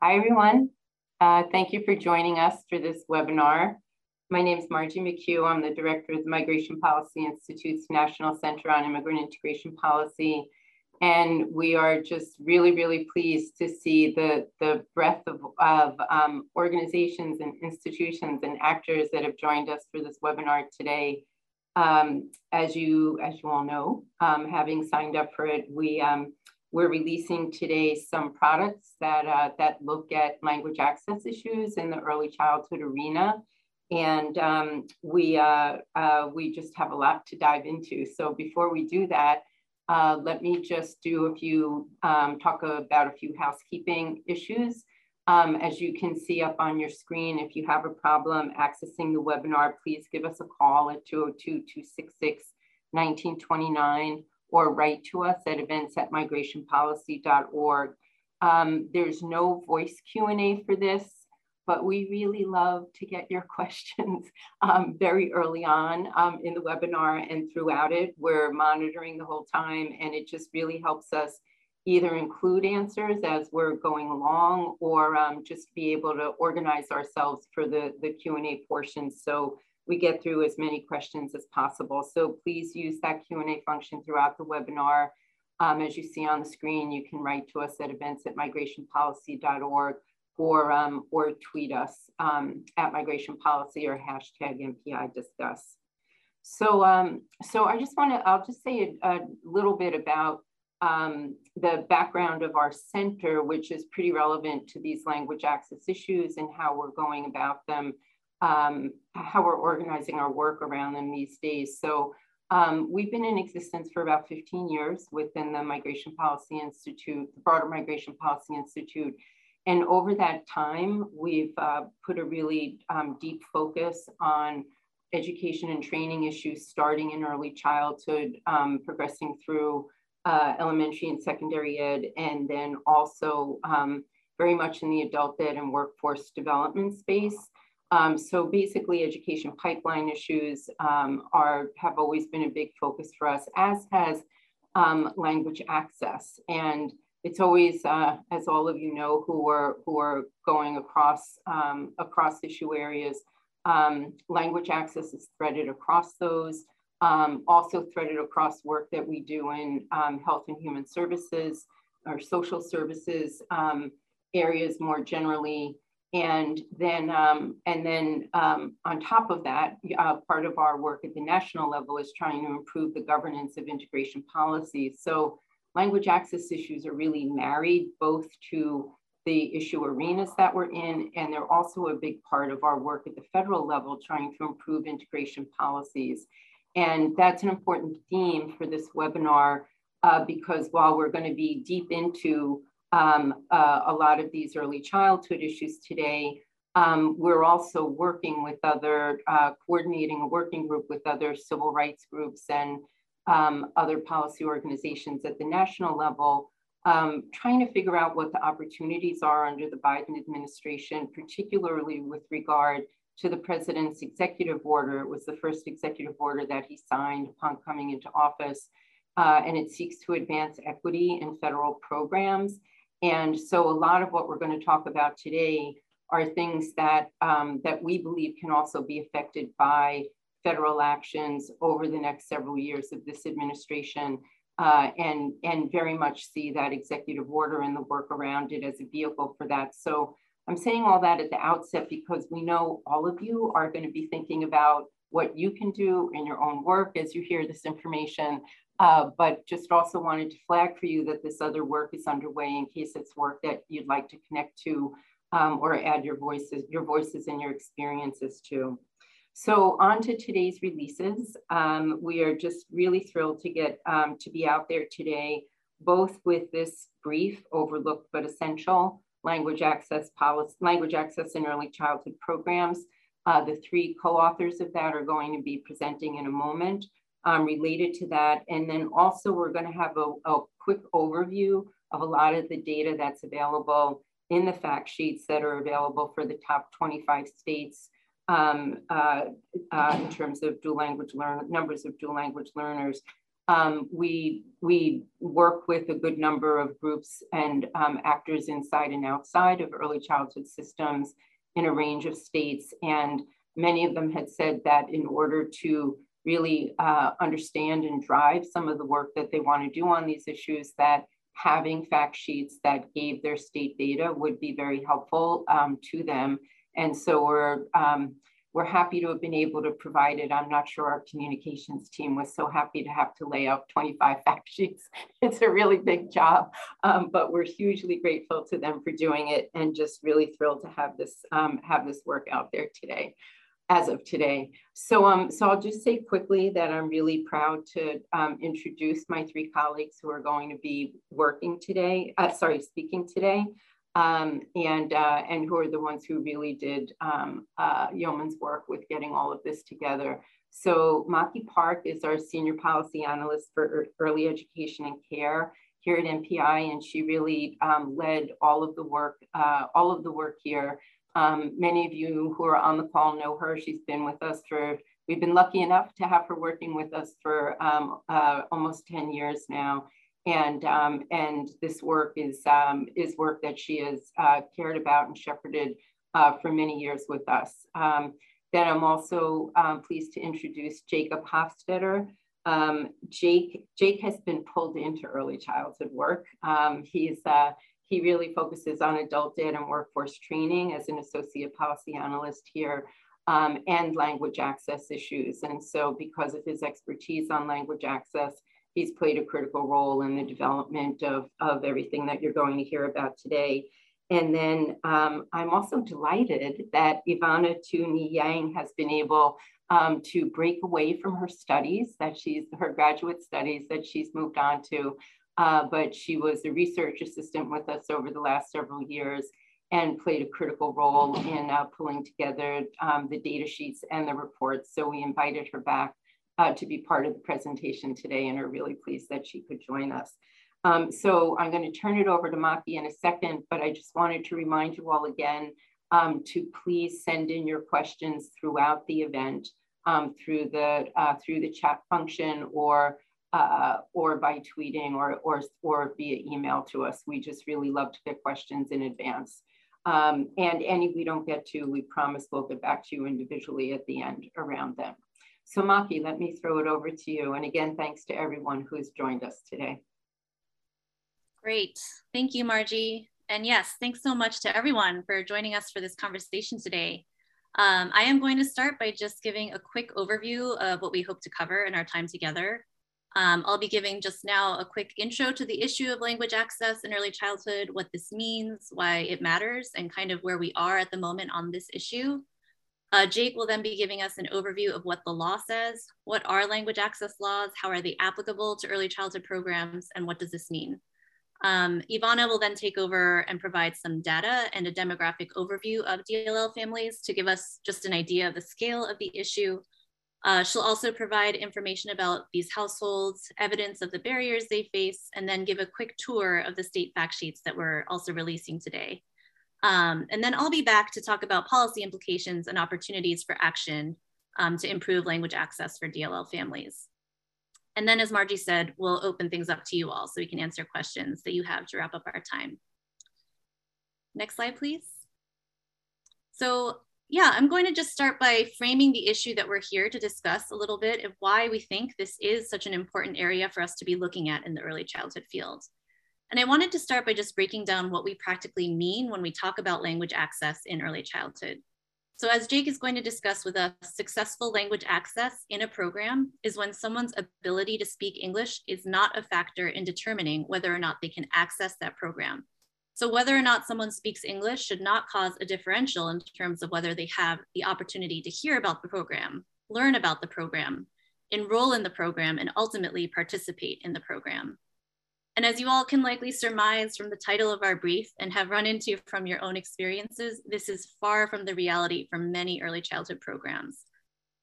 Hi, everyone. Uh, thank you for joining us for this webinar. My name is Margie McHugh. I'm the director of the Migration Policy Institute's National Center on Immigrant Integration Policy. And we are just really, really pleased to see the, the breadth of, of um, organizations and institutions and actors that have joined us for this webinar today. Um, as, you, as you all know, um, having signed up for it, we, um, we're releasing today some products that, uh, that look at language access issues in the early childhood arena. And um, we, uh, uh, we just have a lot to dive into. So before we do that, uh, let me just do a few, um, talk about a few housekeeping issues. Um, as you can see up on your screen, if you have a problem accessing the webinar, please give us a call at 202-266-1929 or write to us at events at migrationpolicy.org. Um, there's no voice Q&A for this, but we really love to get your questions um, very early on um, in the webinar and throughout it. We're monitoring the whole time and it just really helps us either include answers as we're going along or um, just be able to organize ourselves for the, the Q&A portion. So we get through as many questions as possible. So please use that Q&A function throughout the webinar. Um, as you see on the screen, you can write to us at events at migrationpolicy.org or, um, or tweet us um, at migration policy or hashtag MPI discuss. So, um, so I just want to, I'll just say a, a little bit about um, the background of our center, which is pretty relevant to these language access issues and how we're going about them um, how we're organizing our work around them these days. So um, we've been in existence for about 15 years within the Migration Policy Institute, the broader Migration Policy Institute. And over that time, we've uh, put a really um, deep focus on education and training issues starting in early childhood, um, progressing through uh, elementary and secondary ed, and then also um, very much in the adult ed and workforce development space. Um, so basically education pipeline issues um, are, have always been a big focus for us, as has um, language access. And it's always, uh, as all of you know, who are, who are going across, um, across issue areas, um, language access is threaded across those, um, also threaded across work that we do in health and human services or social services areas more generally, and then, um, and then um, on top of that, uh, part of our work at the national level is trying to improve the governance of integration policies. So language access issues are really married both to the issue arenas that we're in, and they're also a big part of our work at the federal level, trying to improve integration policies. And that's an important theme for this webinar uh, because while we're gonna be deep into um, uh, a lot of these early childhood issues today. Um, we're also working with other, uh, coordinating a working group with other civil rights groups and um, other policy organizations at the national level, um, trying to figure out what the opportunities are under the Biden administration, particularly with regard to the president's executive order. It was the first executive order that he signed upon coming into office, uh, and it seeks to advance equity in federal programs and so a lot of what we're going to talk about today are things that, um, that we believe can also be affected by federal actions over the next several years of this administration uh, and, and very much see that executive order and the work around it as a vehicle for that. So I'm saying all that at the outset because we know all of you are going to be thinking about what you can do in your own work as you hear this information uh, but just also wanted to flag for you that this other work is underway in case it's work that you'd like to connect to um, or add your voices, your voices and your experiences to. So on to today's releases. Um, we are just really thrilled to get um, to be out there today, both with this brief, overlooked but essential language access policy, language access in early childhood programs. Uh, the three co-authors of that are going to be presenting in a moment um, related to that. And then also we're gonna have a, a quick overview of a lot of the data that's available in the fact sheets that are available for the top 25 states um, uh, uh, in terms of dual language learn numbers of dual language learners. Um, we, we work with a good number of groups and um, actors inside and outside of early childhood systems in a range of states. And many of them had said that in order to really uh, understand and drive some of the work that they want to do on these issues, that having fact sheets that gave their state data would be very helpful um, to them. And so we're, um, we're happy to have been able to provide it. I'm not sure our communications team was so happy to have to lay out 25 fact sheets. It's a really big job, um, but we're hugely grateful to them for doing it and just really thrilled to have this, um, have this work out there today as of today. So, um, so I'll just say quickly that I'm really proud to um, introduce my three colleagues who are going to be working today, uh, sorry, speaking today, um, and, uh, and who are the ones who really did um, uh, yeoman's work with getting all of this together. So Maki Park is our senior policy analyst for early education and care here at MPI, and she really um, led all of the work, uh, all of the work here um, many of you who are on the call know her. She's been with us for, we've been lucky enough to have her working with us for um, uh, almost 10 years now. And, um, and this work is, um, is work that she has uh, cared about and shepherded uh, for many years with us. Um, then I'm also um, pleased to introduce Jacob Hofstetter. Jake, Jake has been pulled into early childhood work. he's uh, he really focuses on adult ed and workforce training as an associate policy analyst here um, and language access issues. And so because of his expertise on language access, he's played a critical role in the development of, of everything that you're going to hear about today. And then um, I'm also delighted that Ivana Tú Nhi Giang has been able um, to break away from her studies that she's, her graduate studies that she's moved on to uh, but she was a research assistant with us over the last several years and played a critical role in uh, pulling together um, the data sheets and the reports. So we invited her back uh, to be part of the presentation today and are really pleased that she could join us. Um, so I'm going to turn it over to Maki in a second, but I just wanted to remind you all again um, to please send in your questions throughout the event um, through the uh, through the chat function or uh, or by tweeting or, or, or via email to us. We just really love to get questions in advance. Um, and any we don't get to, we promise we'll get back to you individually at the end around them. So Maki, let me throw it over to you. And again, thanks to everyone who's joined us today. Great, thank you, Margie. And yes, thanks so much to everyone for joining us for this conversation today. Um, I am going to start by just giving a quick overview of what we hope to cover in our time together. Um, I'll be giving just now a quick intro to the issue of language access in early childhood, what this means, why it matters, and kind of where we are at the moment on this issue. Uh, Jake will then be giving us an overview of what the law says, what are language access laws, how are they applicable to early childhood programs, and what does this mean? Um, Ivana will then take over and provide some data and a demographic overview of DLL families to give us just an idea of the scale of the issue, uh, she'll also provide information about these households, evidence of the barriers they face, and then give a quick tour of the state fact sheets that we're also releasing today. Um, and then I'll be back to talk about policy implications and opportunities for action um, to improve language access for DLL families. And then as Margie said, we'll open things up to you all so we can answer questions that you have to wrap up our time. Next slide, please. So yeah, I'm going to just start by framing the issue that we're here to discuss a little bit of why we think this is such an important area for us to be looking at in the early childhood field. And I wanted to start by just breaking down what we practically mean when we talk about language access in early childhood. So as Jake is going to discuss with us, successful language access in a program is when someone's ability to speak English is not a factor in determining whether or not they can access that program. So whether or not someone speaks English should not cause a differential in terms of whether they have the opportunity to hear about the program, learn about the program, enroll in the program, and ultimately participate in the program. And as you all can likely surmise from the title of our brief and have run into from your own experiences, this is far from the reality for many early childhood programs.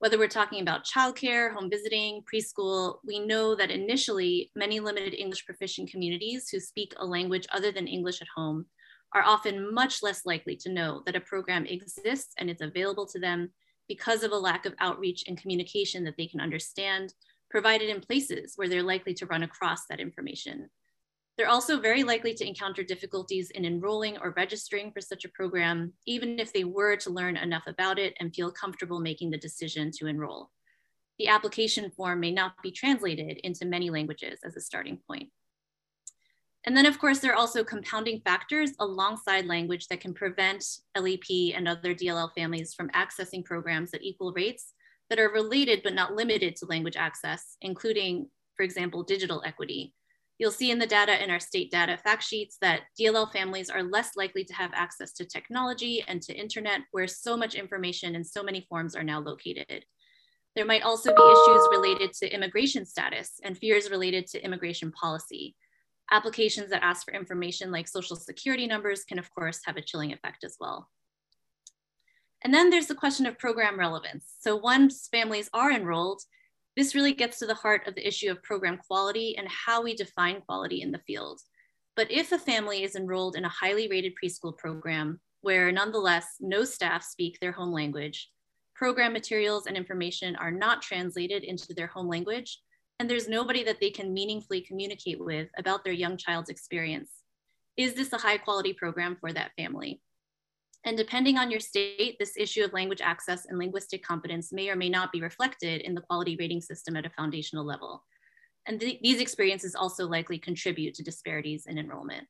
Whether we're talking about childcare, home visiting, preschool, we know that initially many limited English proficient communities who speak a language other than English at home are often much less likely to know that a program exists and it's available to them because of a lack of outreach and communication that they can understand, provided in places where they're likely to run across that information. They're also very likely to encounter difficulties in enrolling or registering for such a program, even if they were to learn enough about it and feel comfortable making the decision to enroll. The application form may not be translated into many languages as a starting point. And then of course, there are also compounding factors alongside language that can prevent LEP and other DLL families from accessing programs at equal rates that are related but not limited to language access, including, for example, digital equity, You'll see in the data in our state data fact sheets that DLL families are less likely to have access to technology and to internet where so much information and so many forms are now located. There might also be issues related to immigration status and fears related to immigration policy. Applications that ask for information like social security numbers can of course have a chilling effect as well. And then there's the question of program relevance. So once families are enrolled, this really gets to the heart of the issue of program quality and how we define quality in the field. But if a family is enrolled in a highly rated preschool program where nonetheless no staff speak their home language, program materials and information are not translated into their home language, and there's nobody that they can meaningfully communicate with about their young child's experience, is this a high quality program for that family? And depending on your state, this issue of language access and linguistic competence may or may not be reflected in the quality rating system at a foundational level. And th these experiences also likely contribute to disparities in enrollment.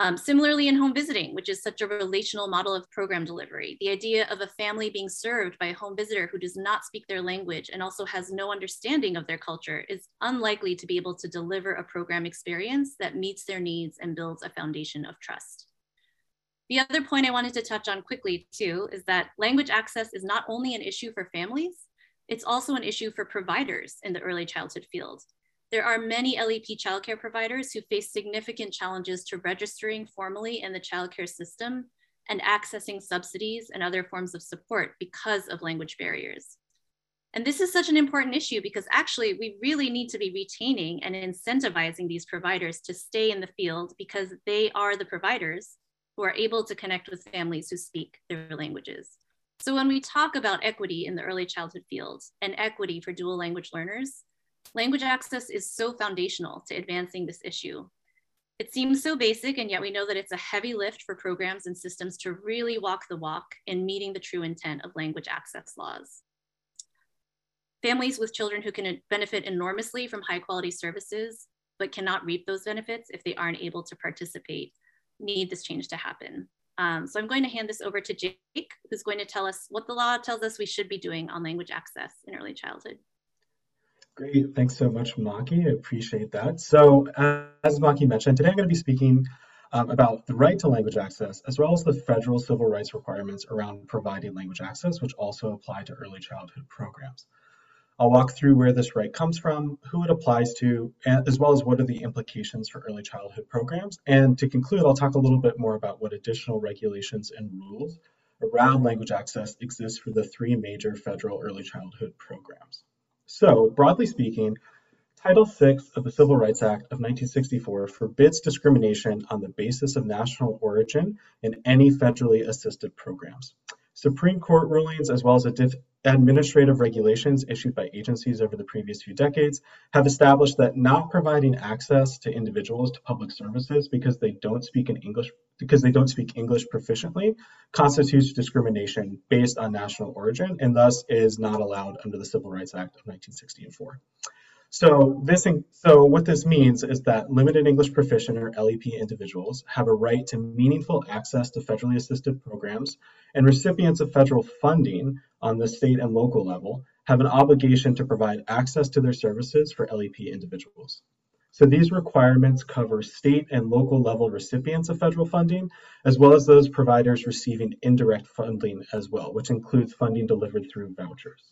Um, similarly in home visiting, which is such a relational model of program delivery, the idea of a family being served by a home visitor who does not speak their language and also has no understanding of their culture is unlikely to be able to deliver a program experience that meets their needs and builds a foundation of trust. The other point I wanted to touch on quickly too is that language access is not only an issue for families, it's also an issue for providers in the early childhood field. There are many LEP childcare providers who face significant challenges to registering formally in the childcare system and accessing subsidies and other forms of support because of language barriers. And this is such an important issue because actually we really need to be retaining and incentivizing these providers to stay in the field because they are the providers who are able to connect with families who speak their languages. So when we talk about equity in the early childhood field and equity for dual language learners, language access is so foundational to advancing this issue. It seems so basic, and yet we know that it's a heavy lift for programs and systems to really walk the walk in meeting the true intent of language access laws. Families with children who can benefit enormously from high quality services, but cannot reap those benefits if they aren't able to participate need this change to happen. Um, so I'm going to hand this over to Jake, who's going to tell us what the law tells us we should be doing on language access in early childhood. Great, thanks so much, Maki. I appreciate that. So as Maki mentioned, today I'm going to be speaking um, about the right to language access, as well as the federal civil rights requirements around providing language access, which also apply to early childhood programs. I'll walk through where this right comes from, who it applies to, as well as what are the implications for early childhood programs. And to conclude, I'll talk a little bit more about what additional regulations and rules around language access exist for the three major federal early childhood programs. So broadly speaking, Title VI of the Civil Rights Act of 1964 forbids discrimination on the basis of national origin in any federally assisted programs. Supreme Court rulings, as well as administrative regulations issued by agencies over the previous few decades, have established that not providing access to individuals to public services because they don't speak in English because they don't speak English proficiently constitutes discrimination based on national origin and thus is not allowed under the Civil Rights Act of 1964. So this, so what this means is that limited English proficient or LEP individuals have a right to meaningful access to federally assisted programs, and recipients of federal funding on the state and local level have an obligation to provide access to their services for LEP individuals. So these requirements cover state and local level recipients of federal funding, as well as those providers receiving indirect funding as well, which includes funding delivered through vouchers.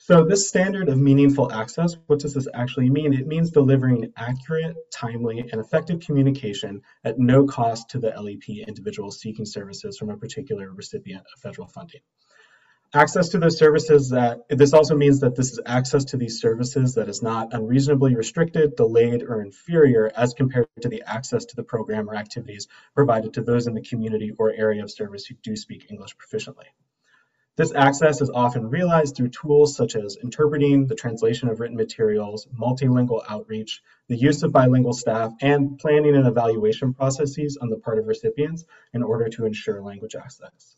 So this standard of meaningful access, what does this actually mean? It means delivering accurate, timely, and effective communication at no cost to the LEP individual seeking services from a particular recipient of federal funding. Access to those services that, this also means that this is access to these services that is not unreasonably restricted, delayed, or inferior as compared to the access to the program or activities provided to those in the community or area of service who do speak English proficiently. This access is often realized through tools such as interpreting, the translation of written materials, multilingual outreach, the use of bilingual staff, and planning and evaluation processes on the part of recipients in order to ensure language access.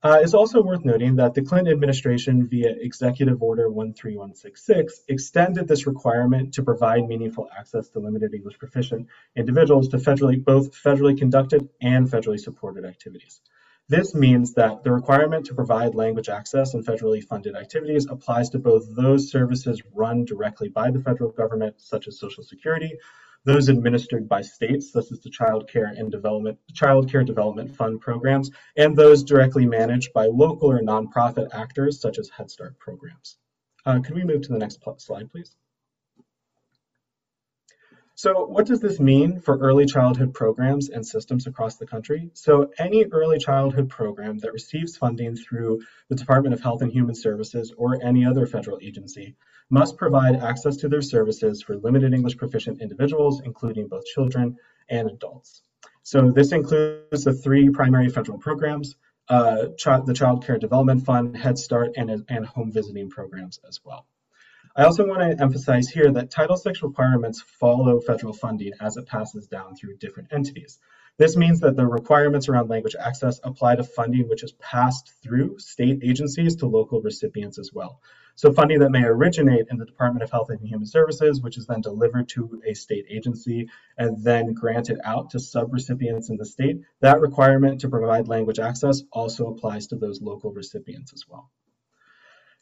Uh, it's also worth noting that the Clinton administration, via Executive Order 13166, extended this requirement to provide meaningful access to limited English proficient individuals to federally, both federally conducted and federally supported activities. This means that the requirement to provide language access in federally funded activities applies to both those services run directly by the federal government, such as Social Security, those administered by states, such as the Child Care and Development Child Care Development Fund programs, and those directly managed by local or nonprofit actors, such as Head Start programs. Uh, could we move to the next slide, please? So what does this mean for early childhood programs and systems across the country? So any early childhood program that receives funding through the Department of Health and Human Services or any other federal agency must provide access to their services for limited English proficient individuals, including both children and adults. So this includes the three primary federal programs, uh, the Child Care Development Fund, Head Start, and, and home visiting programs as well. I also want to emphasize here that Title VI requirements follow federal funding as it passes down through different entities. This means that the requirements around language access apply to funding which is passed through state agencies to local recipients as well. So funding that may originate in the Department of Health and Human Services, which is then delivered to a state agency and then granted out to sub-recipients in the state, that requirement to provide language access also applies to those local recipients as well.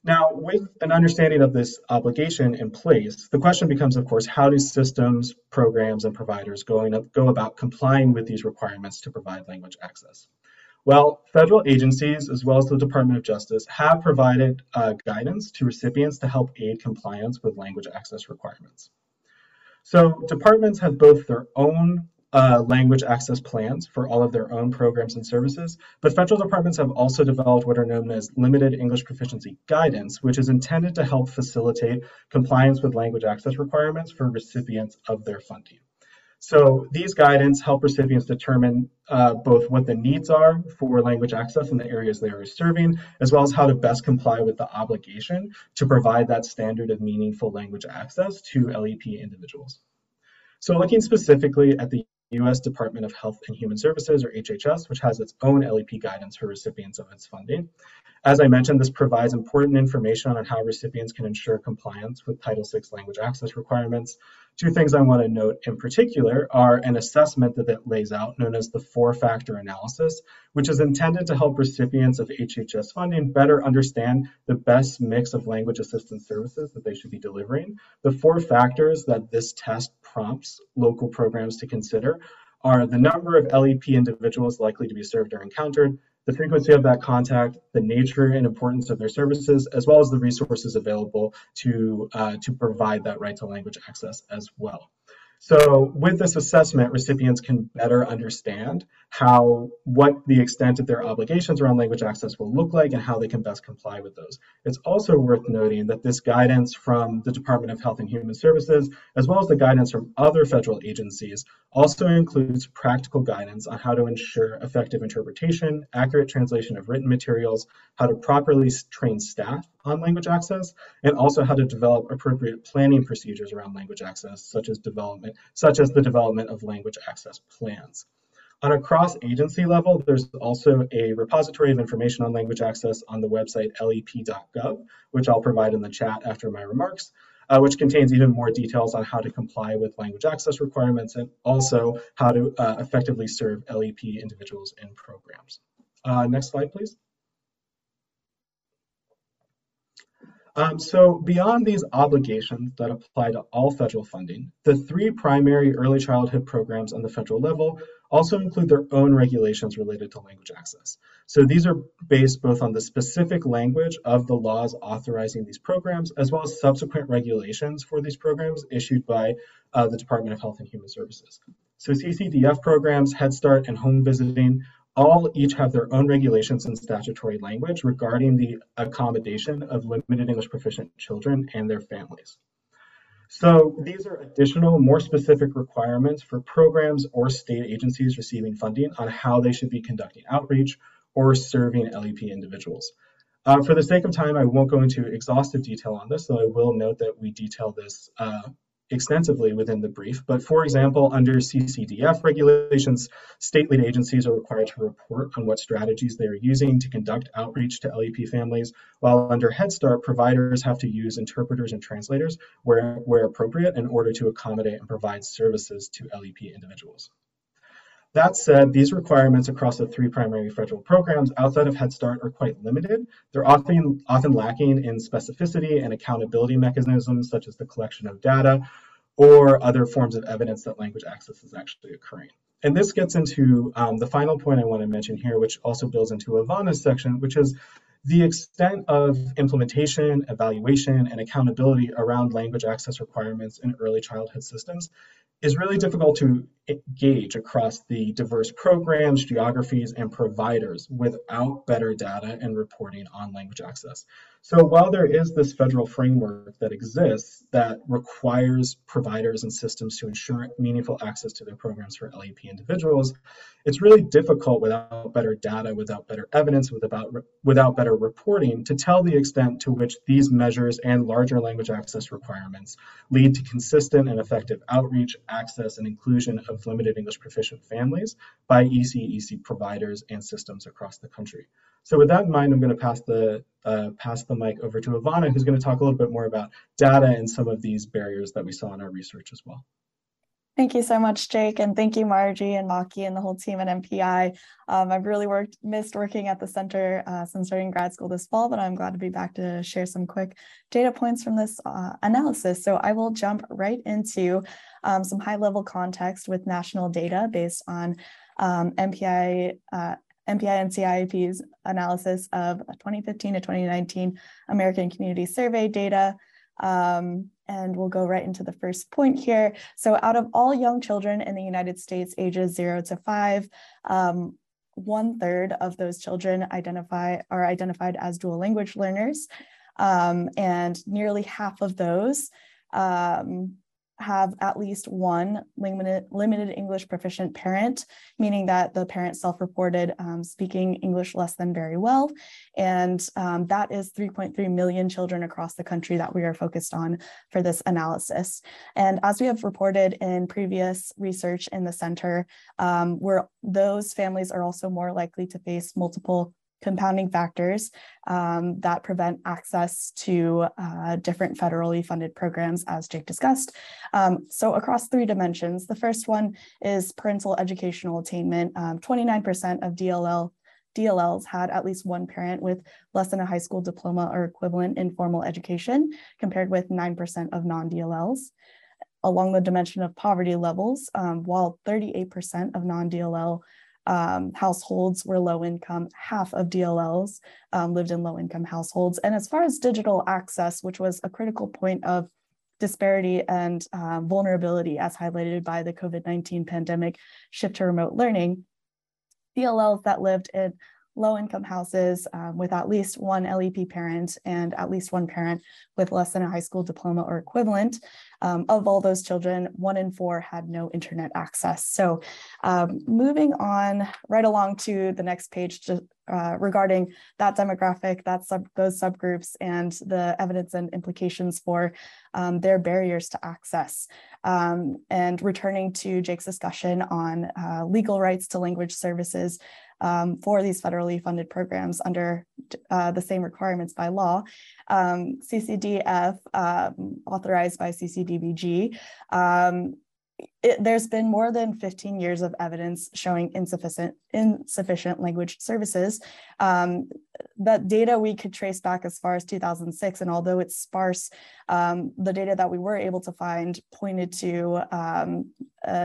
Now, with an understanding of this obligation in place, the question becomes, of course, how do systems, programs, and providers going up, go about complying with these requirements to provide language access? Well, federal agencies, as well as the Department of Justice, have provided uh, guidance to recipients to help aid compliance with language access requirements. So departments have both their own uh, language access plans for all of their own programs and services, but federal departments have also developed what are known as limited English proficiency guidance, which is intended to help facilitate compliance with language access requirements for recipients of their funding. So these guidance help recipients determine uh, both what the needs are for language access in the areas they are serving, as well as how to best comply with the obligation to provide that standard of meaningful language access to LEP individuals. So looking specifically at the U.S. Department of Health and Human Services, or HHS, which has its own LEP guidance for recipients of its funding. As I mentioned, this provides important information on how recipients can ensure compliance with Title VI language access requirements. Two things I want to note in particular are an assessment that it lays out known as the four-factor analysis, which is intended to help recipients of HHS funding better understand the best mix of language assistance services that they should be delivering. The four factors that this test prompts local programs to consider are the number of LEP individuals likely to be served or encountered, the frequency of that contact, the nature and importance of their services, as well as the resources available to, uh, to provide that right to language access as well. So with this assessment, recipients can better understand how what the extent of their obligations around language access will look like and how they can best comply with those. It's also worth noting that this guidance from the Department of Health and Human Services, as well as the guidance from other federal agencies, also includes practical guidance on how to ensure effective interpretation, accurate translation of written materials, how to properly train staff on language access, and also how to develop appropriate planning procedures around language access, such as development, such as the development of language access plans. On a cross-agency level, there's also a repository of information on language access on the website lep.gov, which I'll provide in the chat after my remarks, uh, which contains even more details on how to comply with language access requirements and also how to uh, effectively serve LEP individuals and programs. Uh, next slide, please. Um, so beyond these obligations that apply to all federal funding, the three primary early childhood programs on the federal level also include their own regulations related to language access. So these are based both on the specific language of the laws authorizing these programs, as well as subsequent regulations for these programs issued by uh, the Department of Health and Human Services. So CCDF programs, Head Start, and home visiting all each have their own regulations and statutory language regarding the accommodation of limited English proficient children and their families. So these are additional, more specific requirements for programs or state agencies receiving funding on how they should be conducting outreach, or serving LEP individuals. Uh, for the sake of time, I won't go into exhaustive detail on this, though I will note that we detail this uh, extensively within the brief. But for example, under CCDF regulations, state lead agencies are required to report on what strategies they are using to conduct outreach to LEP families, while under Head Start, providers have to use interpreters and translators where, where appropriate in order to accommodate and provide services to LEP individuals. That said, these requirements across the three primary federal programs outside of Head Start are quite limited. They're often, often lacking in specificity and accountability mechanisms, such as the collection of data or other forms of evidence that language access is actually occurring. And this gets into um, the final point I want to mention here, which also builds into Ivana's section, which is the extent of implementation, evaluation, and accountability around language access requirements in early childhood systems is really difficult to gauge across the diverse programs, geographies, and providers without better data and reporting on language access. So while there is this federal framework that exists that requires providers and systems to ensure meaningful access to their programs for LEP individuals, it's really difficult without better data, without better evidence, without, without better reporting to tell the extent to which these measures and larger language access requirements lead to consistent and effective outreach, access, and inclusion of limited English proficient families by ECEC providers and systems across the country. So with that in mind, I'm going to pass the uh, pass the mic over to Ivana, who's going to talk a little bit more about data and some of these barriers that we saw in our research as well. Thank you so much, Jake, and thank you, Margie and Maki and the whole team at MPI. Um, I've really worked missed working at the center uh, since starting grad school this fall, but I'm glad to be back to share some quick data points from this uh, analysis. So I will jump right into um, some high level context with national data based on um, MPI uh, MPI NCIIP's analysis of 2015 to 2019 American Community Survey data. Um, and we'll go right into the first point here. So out of all young children in the United States ages zero to five, um, one third of those children identify are identified as dual language learners. Um, and nearly half of those um, have at least one limited, limited English proficient parent, meaning that the parent self-reported um, speaking English less than very well. And um, that is 3.3 million children across the country that we are focused on for this analysis. And as we have reported in previous research in the center, um, where those families are also more likely to face multiple compounding factors um, that prevent access to uh, different federally funded programs, as Jake discussed. Um, so across three dimensions, the first one is parental educational attainment. 29% um, of DLL DLLs had at least one parent with less than a high school diploma or equivalent in formal education, compared with 9% of non-DLLs. Along the dimension of poverty levels, um, while 38% of non-DLL um, households were low income. Half of DLLs um, lived in low income households. And as far as digital access, which was a critical point of disparity and uh, vulnerability as highlighted by the COVID-19 pandemic shift to remote learning, DLLs that lived in low income houses um, with at least one LEP parent and at least one parent with less than a high school diploma or equivalent. Um, of all those children, one in four had no internet access. So um, moving on right along to the next page to, uh, regarding that demographic, that sub, those subgroups and the evidence and implications for um, their barriers to access. Um, and returning to Jake's discussion on uh, legal rights to language services, um, for these federally funded programs under uh, the same requirements by law. Um, CCDF, um, authorized by CCDBG, um, it, there's been more than 15 years of evidence showing insufficient insufficient language services. Um, that data we could trace back as far as 2006, and although it's sparse, um, the data that we were able to find pointed to um,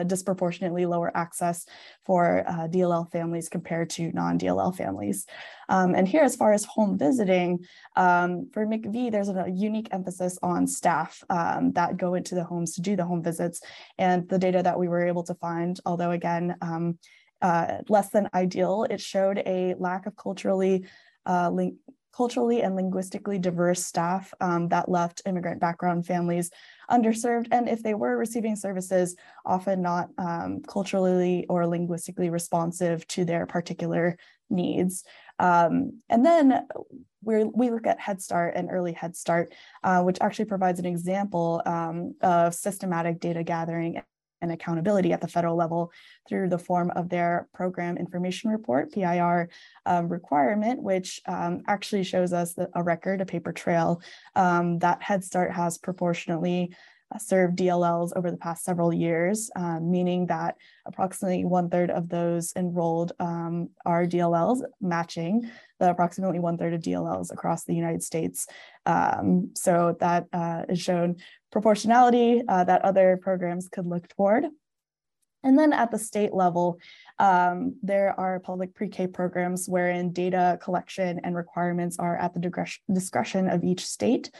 disproportionately lower access for uh, DLL families compared to non-DLL families. Um, and here, as far as home visiting, um, for MIECHV, there's a unique emphasis on staff um, that go into the homes to do the home visits. And the data that we were able to find, although again, um, uh, less than ideal, it showed a lack of culturally uh, culturally and linguistically diverse staff um, that left immigrant background families underserved. And if they were receiving services, often not um, culturally or linguistically responsive to their particular needs. Um, and then we we look at Head Start and Early Head Start, uh, which actually provides an example um, of systematic data gathering and accountability at the federal level through the form of their program information report, PIR um, requirement, which um, actually shows us a record, a paper trail um, that Head Start has proportionately uh, served DLLs over the past several years, um, meaning that approximately one third of those enrolled um, are DLLs, matching the approximately one third of DLLs across the United States. Um, so that uh, is shown proportionality uh, that other programs could look toward. And then at the state level, um, there are public pre-K programs wherein data collection and requirements are at the discretion of each state.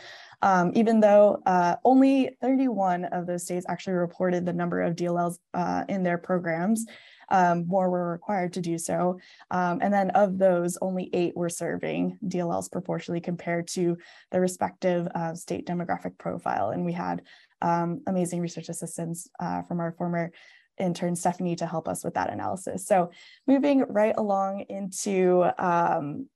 Um, even though uh, only 31 of those states actually reported the number of DLLs uh, in their programs, um, more were required to do so. Um, and then of those, only eight were serving DLLs proportionally compared to the respective uh, state demographic profile. And we had um, amazing research assistance uh, from our former intern Stephanie to help us with that analysis. So moving right along into um,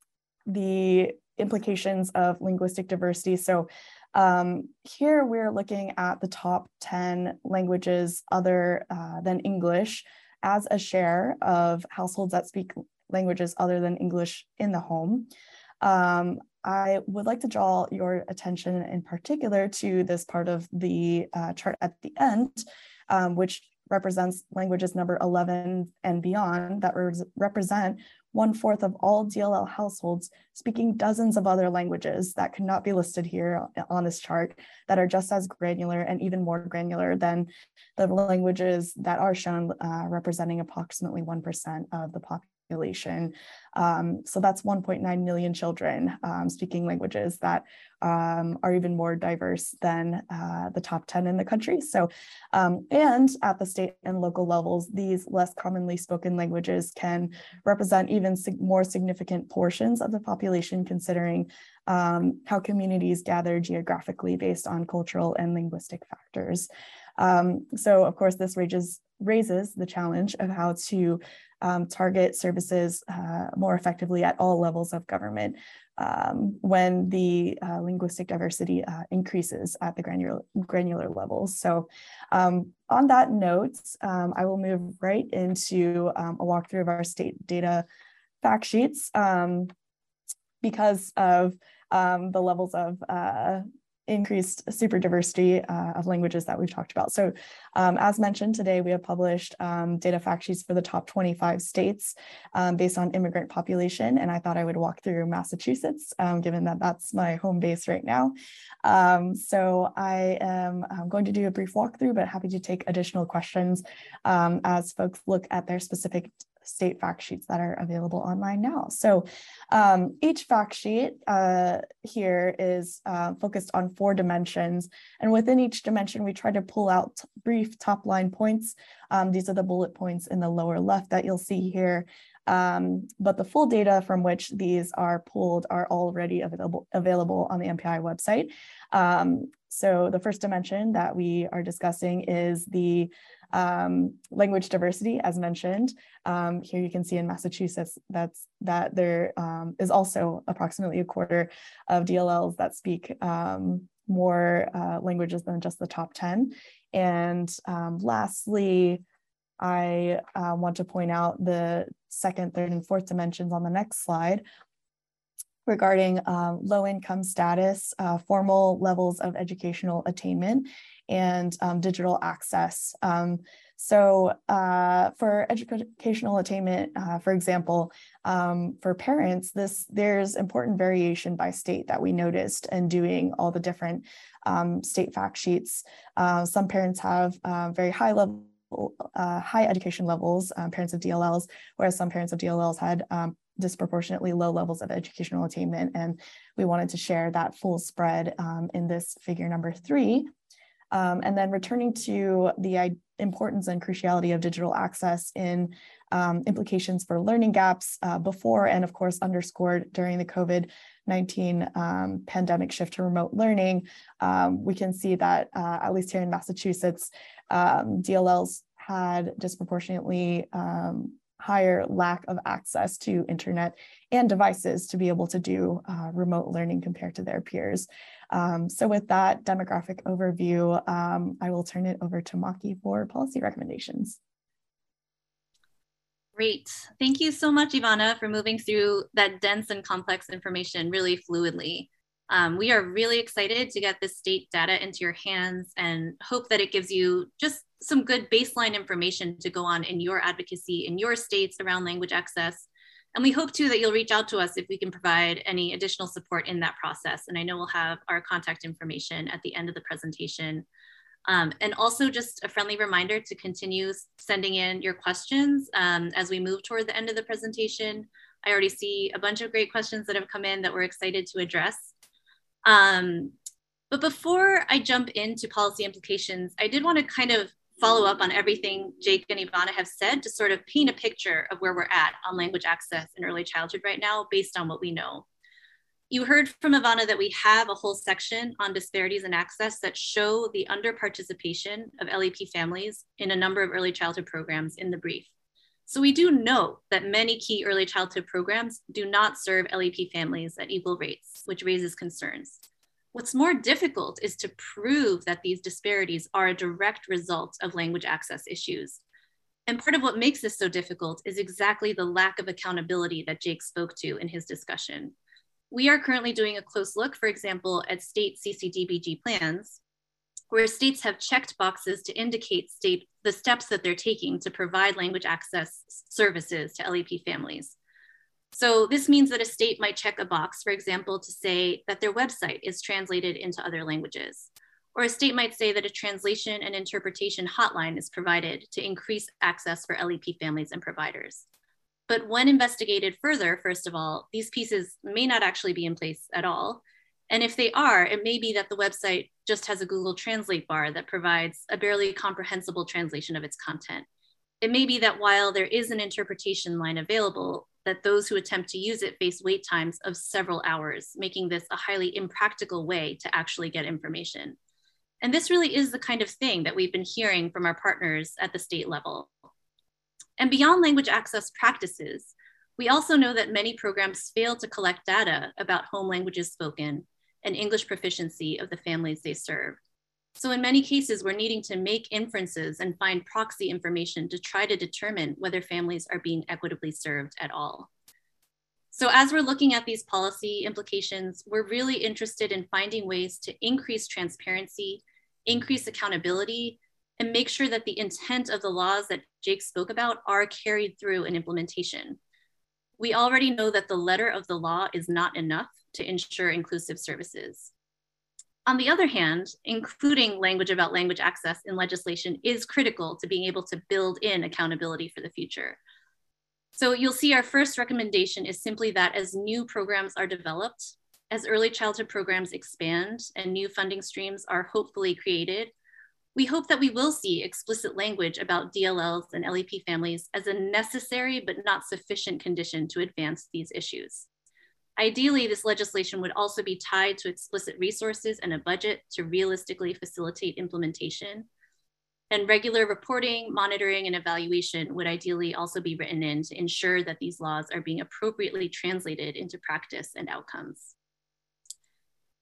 the implications of linguistic diversity. So um, here we're looking at the top 10 languages other uh, than English as a share of households that speak languages other than English in the home. Um, I would like to draw your attention in particular to this part of the uh, chart at the end, um, which represents languages number 11 and beyond that re represent one fourth of all DLL households speaking dozens of other languages that could not be listed here on this chart that are just as granular and even more granular than the languages that are shown uh, representing approximately 1% of the population population. Um, so that's 1.9 million children um, speaking languages that um, are even more diverse than uh, the top 10 in the country. So, um, and at the state and local levels, these less commonly spoken languages can represent even sig more significant portions of the population, considering um, how communities gather geographically based on cultural and linguistic factors. Um, so of course, this raises, raises the challenge of how to um, target services uh, more effectively at all levels of government um, when the uh, linguistic diversity uh, increases at the granular, granular levels. So um, on that note, um, I will move right into um, a walkthrough of our state data fact sheets um, because of the levels of uh, increased super diversity uh, of languages that we've talked about. So um, as mentioned today, we have published um, data fact sheets for the top 25 states um, based on immigrant population. And I thought I would walk through Massachusetts, um, given that that's my home base right now. Um, so I am I'm going to do a brief walkthrough, but happy to take additional questions um, as folks look at their specific state fact sheets that are available online now. So um, each fact sheet uh, here is uh, focused on four dimensions. And within each dimension, we try to pull out brief top line points. Um, these are the bullet points in the lower left that you'll see here. Um, but the full data from which these are pulled are already available, available on the MPI website. Um, so the first dimension that we are discussing is the um, language diversity, as mentioned. Um, here you can see in Massachusetts that's that there um, is also approximately a quarter of DLLs that speak um, more uh, languages than just the top 10. And um, lastly, I uh, want to point out the second, third, and fourth dimensions on the next slide regarding um, low income status, uh, formal levels of educational attainment, and um, digital access. Um, so uh, for educational attainment, uh, for example, um, for parents, this there's important variation by state that we noticed in doing all the different um, state fact sheets. Uh, some parents have uh, very high level uh, high education levels, um, parents of DLLs, whereas some parents of DLLs had um, disproportionately low levels of educational attainment. And we wanted to share that full spread um, in this figure number three. Um, and then returning to the importance and cruciality of digital access in um, implications for learning gaps uh, before and of course underscored during the COVID-19 um, pandemic shift to remote learning, um, we can see that uh, at least here in Massachusetts, um, DLLs had disproportionately um, higher lack of access to internet and devices to be able to do uh, remote learning compared to their peers. Um, so with that demographic overview, um, I will turn it over to Maki for policy recommendations. Great. Thank you so much, Ivana, for moving through that dense and complex information really fluidly. Um, we are really excited to get this state data into your hands and hope that it gives you just some good baseline information to go on in your advocacy in your states around language access. And we hope too that you'll reach out to us if we can provide any additional support in that process. And I know we'll have our contact information at the end of the presentation. Um, and also just a friendly reminder to continue sending in your questions um, as we move toward the end of the presentation. I already see a bunch of great questions that have come in that we're excited to address. Um, but before I jump into policy implications, I did want to kind of follow up on everything Jake and Ivana have said to sort of paint a picture of where we're at on language access in early childhood right now based on what we know. You heard from Ivana that we have a whole section on disparities in access that show the under participation of LEP families in a number of early childhood programs in the brief. So we do know that many key early childhood programs do not serve LEP families at equal rates, which raises concerns. What's more difficult is to prove that these disparities are a direct result of language access issues. And part of what makes this so difficult is exactly the lack of accountability that Jake spoke to in his discussion. We are currently doing a close look, for example, at state CCDBG plans, where states have checked boxes to indicate state the steps that they're taking to provide language access services to LEP families. So this means that a state might check a box, for example, to say that their website is translated into other languages. Or a state might say that a translation and interpretation hotline is provided to increase access for LEP families and providers. But when investigated further, first of all, these pieces may not actually be in place at all. And if they are, it may be that the website just has a Google Translate bar that provides a barely comprehensible translation of its content. It may be that while there is an interpretation line available, that those who attempt to use it face wait times of several hours, making this a highly impractical way to actually get information. And this really is the kind of thing that we've been hearing from our partners at the state level. And beyond language access practices, we also know that many programs fail to collect data about home languages spoken and English proficiency of the families they serve. So in many cases, we're needing to make inferences and find proxy information to try to determine whether families are being equitably served at all. So as we're looking at these policy implications, we're really interested in finding ways to increase transparency, increase accountability, and make sure that the intent of the laws that Jake spoke about are carried through in implementation. We already know that the letter of the law is not enough to ensure inclusive services. On the other hand, including language about language access in legislation is critical to being able to build in accountability for the future. So you'll see our first recommendation is simply that as new programs are developed, as early childhood programs expand and new funding streams are hopefully created, we hope that we will see explicit language about DLLs and LEP families as a necessary but not sufficient condition to advance these issues. Ideally, this legislation would also be tied to explicit resources and a budget to realistically facilitate implementation. And regular reporting, monitoring, and evaluation would ideally also be written in to ensure that these laws are being appropriately translated into practice and outcomes.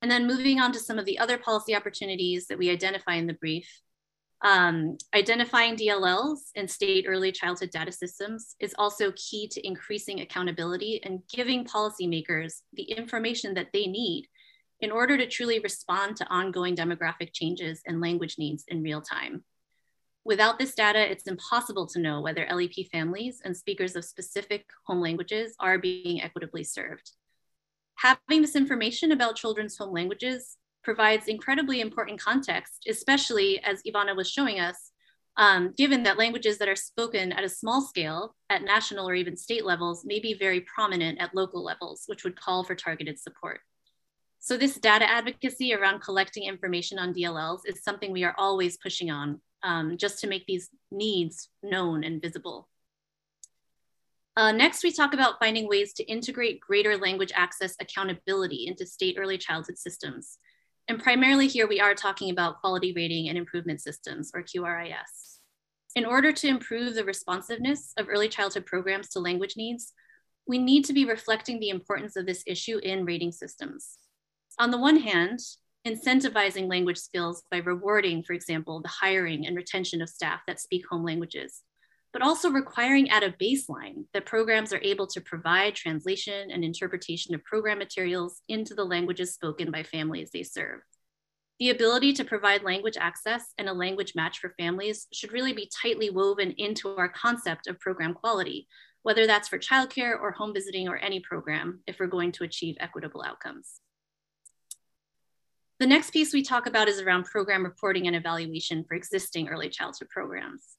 And then moving on to some of the other policy opportunities that we identify in the brief, um, identifying DLLs in state early childhood data systems is also key to increasing accountability and giving policymakers the information that they need in order to truly respond to ongoing demographic changes and language needs in real time. Without this data, it's impossible to know whether LEP families and speakers of specific home languages are being equitably served. Having this information about children's home languages provides incredibly important context, especially as Ivana was showing us, um, given that languages that are spoken at a small scale at national or even state levels may be very prominent at local levels, which would call for targeted support. So this data advocacy around collecting information on DLLs is something we are always pushing on um, just to make these needs known and visible. Uh, next, we talk about finding ways to integrate greater language access accountability into state early childhood systems. And primarily here, we are talking about quality rating and improvement systems or QRIS. In order to improve the responsiveness of early childhood programs to language needs, we need to be reflecting the importance of this issue in rating systems. On the one hand, incentivizing language skills by rewarding, for example, the hiring and retention of staff that speak home languages, but also requiring at a baseline that programs are able to provide translation and interpretation of program materials into the languages spoken by families they serve. The ability to provide language access and a language match for families should really be tightly woven into our concept of program quality, whether that's for childcare or home visiting or any program, if we're going to achieve equitable outcomes. The next piece we talk about is around program reporting and evaluation for existing early childhood programs.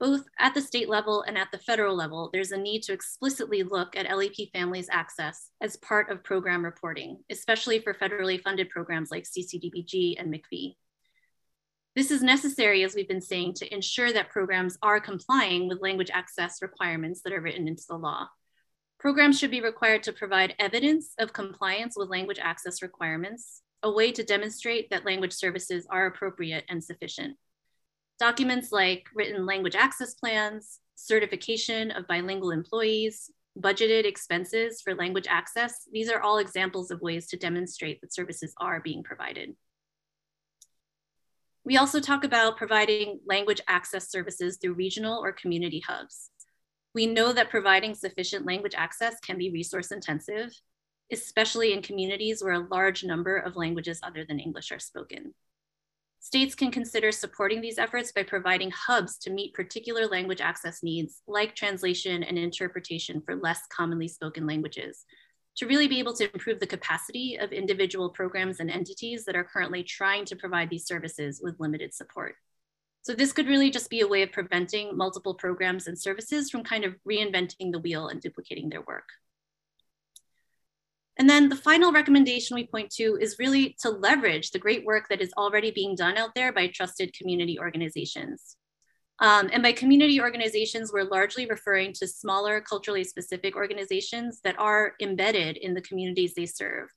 Both at the state level and at the federal level, there's a need to explicitly look at LEP families' access as part of program reporting, especially for federally funded programs like CCDBG and MIECHV. This is necessary, as we've been saying, to ensure that programs are complying with language access requirements that are written into the law. Programs should be required to provide evidence of compliance with language access requirements, a way to demonstrate that language services are appropriate and sufficient. Documents like written language access plans, certification of bilingual employees, budgeted expenses for language access, these are all examples of ways to demonstrate that services are being provided. We also talk about providing language access services through regional or community hubs. We know that providing sufficient language access can be resource intensive, especially in communities where a large number of languages other than English are spoken. States can consider supporting these efforts by providing hubs to meet particular language access needs, like translation and interpretation for less commonly spoken languages, to really be able to improve the capacity of individual programs and entities that are currently trying to provide these services with limited support. So this could really just be a way of preventing multiple programs and services from kind of reinventing the wheel and duplicating their work. And then the final recommendation we point to is really to leverage the great work that is already being done out there by trusted community organizations. Um, and by community organizations, we're largely referring to smaller culturally specific organizations that are embedded in the communities they serve.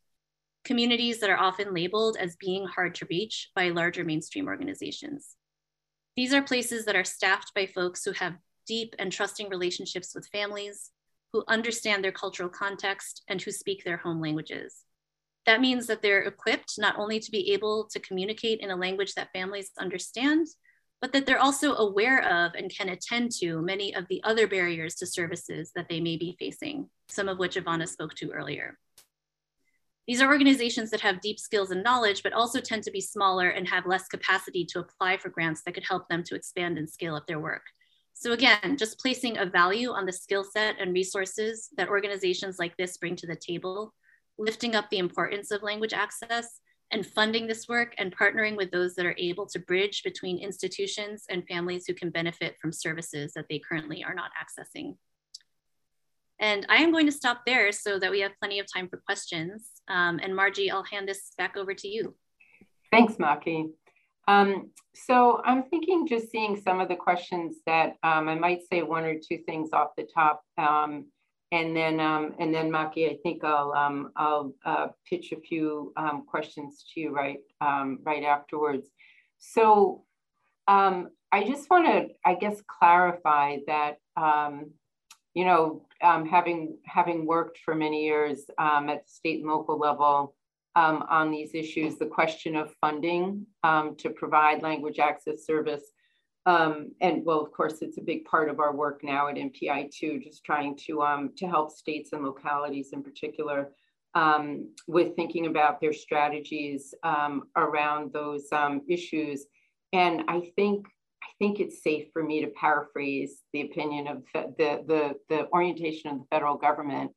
Communities that are often labeled as being hard to reach by larger mainstream organizations. These are places that are staffed by folks who have deep and trusting relationships with families, who understand their cultural context, and who speak their home languages. That means that they're equipped not only to be able to communicate in a language that families understand, but that they're also aware of and can attend to many of the other barriers to services that they may be facing, some of which Ivana spoke to earlier. These are organizations that have deep skills and knowledge, but also tend to be smaller and have less capacity to apply for grants that could help them to expand and scale up their work. So again, just placing a value on the skill set and resources that organizations like this bring to the table, lifting up the importance of language access, and funding this work and partnering with those that are able to bridge between institutions and families who can benefit from services that they currently are not accessing. And I am going to stop there so that we have plenty of time for questions. Um, and Margie, I'll hand this back over to you. Thanks, Maki. Um, so I'm thinking just seeing some of the questions that um, I might say one or two things off the top. Um, and then, um, and then Maki, I think I'll, um, I'll uh, pitch a few um, questions to you right, right afterwards. So I just want to, I guess, clarify that, you know, having having worked for many years at the state and local level um, on these issues, the question of funding um, to provide language access service um, and well, of course, it's a big part of our work now at MPI too, just trying to um, to help states and localities in particular um, with thinking about their strategies um, around those issues. And I think I think it's safe for me to paraphrase the opinion of the the, the orientation of the federal government,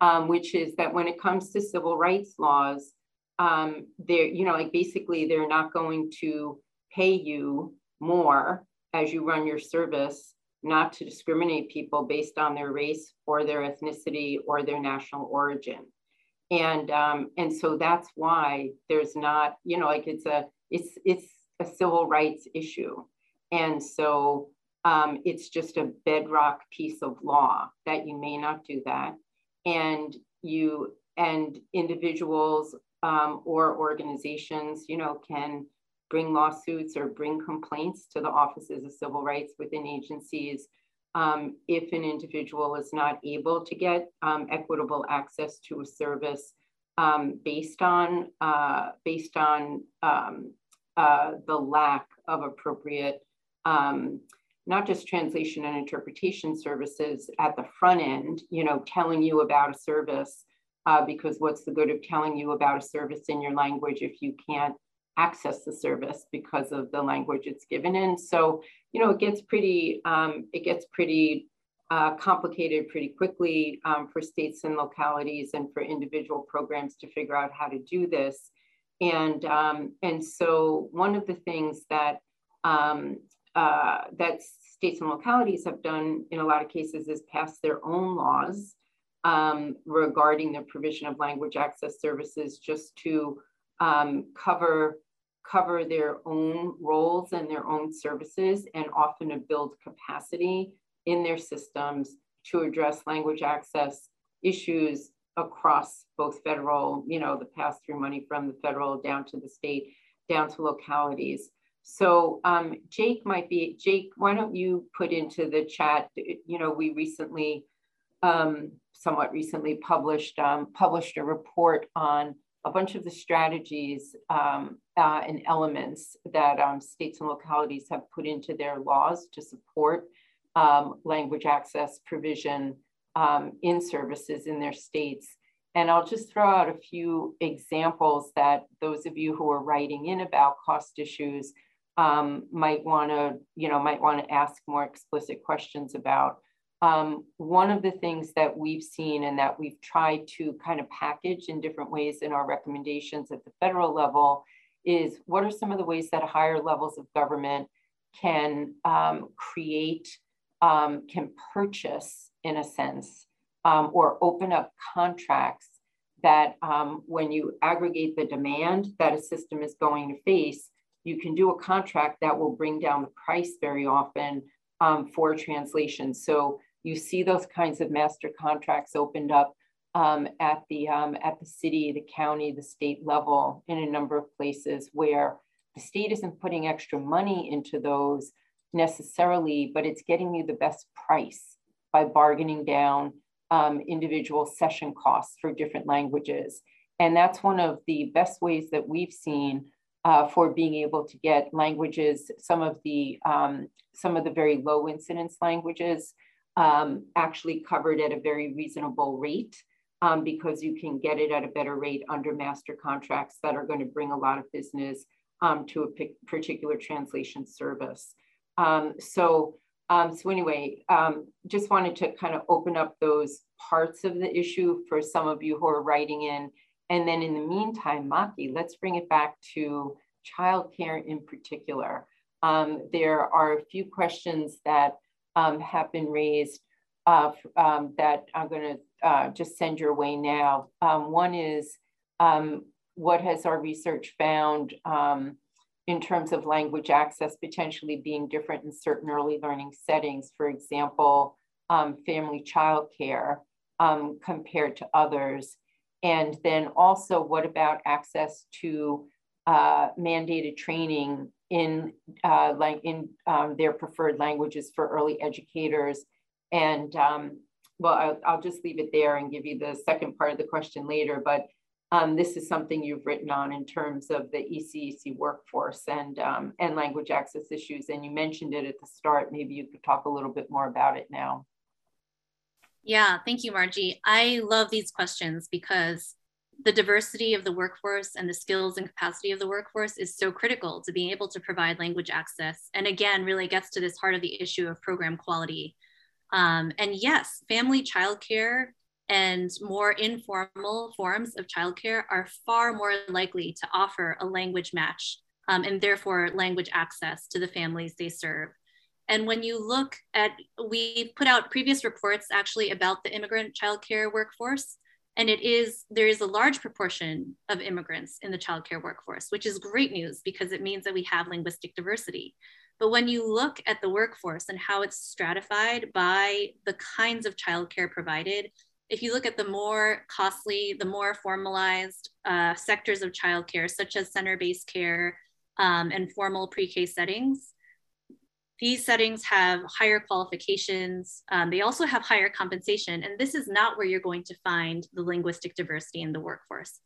um, which is that when it comes to civil rights laws, they're you know like basically they're not going to pay you more as you run your service not to discriminate people based on their race or their ethnicity or their national origin. And um, and so that's why there's not you know like it's a it's it's a civil rights issue. And so um, it's just a bedrock piece of law that you may not do that and you and individuals um, or organizations you know can bring lawsuits or bring complaints to the offices of civil rights within agencies um, if an individual is not able to get um, equitable access to a service um, based on uh, based on um, uh, the lack of appropriate um, not just translation and interpretation services at the front end, you know, telling you about a service, uh, because what's the good of telling you about a service in your language if you can't access the service because of the language it's given in? So, you know, it gets pretty, um, it gets pretty uh, complicated pretty quickly um, for states and localities and for individual programs to figure out how to do this. And, um, and so one of the things that um, uh, that states and localities have done in a lot of cases is pass their own laws um, regarding the provision of language access services just to um, cover cover their own roles and their own services and often to build capacity in their systems to address language access issues across both federal, you know, the pass through money from the federal down to the state, down to localities. So um, Jake might be, Jake, why don't you put into the chat, you know, we recently, um, somewhat recently published, um, published a report on a bunch of the strategies um, uh, and elements that um, states and localities have put into their laws to support um, language access provision in services in their states. And I'll just throw out a few examples that those of you who are writing in about cost issues um, might want to, you know, might want to ask more explicit questions about. Um, one of the things that we've seen and that we've tried to kind of package in different ways in our recommendations at the federal level is what are some of the ways that higher levels of government can um, create, um, can purchase in a sense, um, or open up contracts that um, when you aggregate the demand that a system is going to face, you can do a contract that will bring down the price very often um, for translation. So you see those kinds of master contracts opened up um, at the um, at the city, the county, the state level in a number of places where the state isn't putting extra money into those necessarily, but it's getting you the best price by bargaining down um, individual session costs for different languages. And that's one of the best ways that we've seen uh, for being able to get languages, some of the um, some of the very low incidence languages um, actually covered at a very reasonable rate um, because you can get it at a better rate under master contracts that are going to bring a lot of business um, to a particular translation service. Um, so, um, so anyway, just wanted to kind of open up those parts of the issue for some of you who are writing in and then in the meantime, Maki, let's bring it back to childcare in particular. Um, there are a few questions that um, have been raised uh, um, that I'm going to uh, just send your way now. Um, one is um, what has our research found um, in terms of language access potentially being different in certain early learning settings, for example, family childcare compared to others. And then also, what about access to uh, mandated training in uh, like in um, their preferred languages for early educators? And um, well, I'll, I'll, just leave it there and give you the second part of the question later. But um, this is something you've written on in terms of the ECEC workforce and um, and language access issues. And you mentioned it at the start. Maybe you could talk a little bit more about it now. Yeah, thank you, Margie. I love these questions because the diversity of the workforce and the skills and capacity of the workforce is so critical to being able to provide language access. And again, really gets to this heart of the issue of program quality. Um, and yes, family childcare and more informal forms of childcare are far more likely to offer a language match um, and therefore language access to the families they serve. And when you look at, we put out previous reports actually about the immigrant childcare workforce, and it is, there is a large proportion of immigrants in the childcare workforce, which is great news because it means that we have linguistic diversity. But when you look at the workforce and how it's stratified by the kinds of childcare provided, if you look at the more costly, the more formalized uh, sectors of childcare, such as center-based care, um, and formal pre-K settings. These settings have higher qualifications. Um, they also have higher compensation. And this is not where you're going to find the linguistic diversity in the workforce.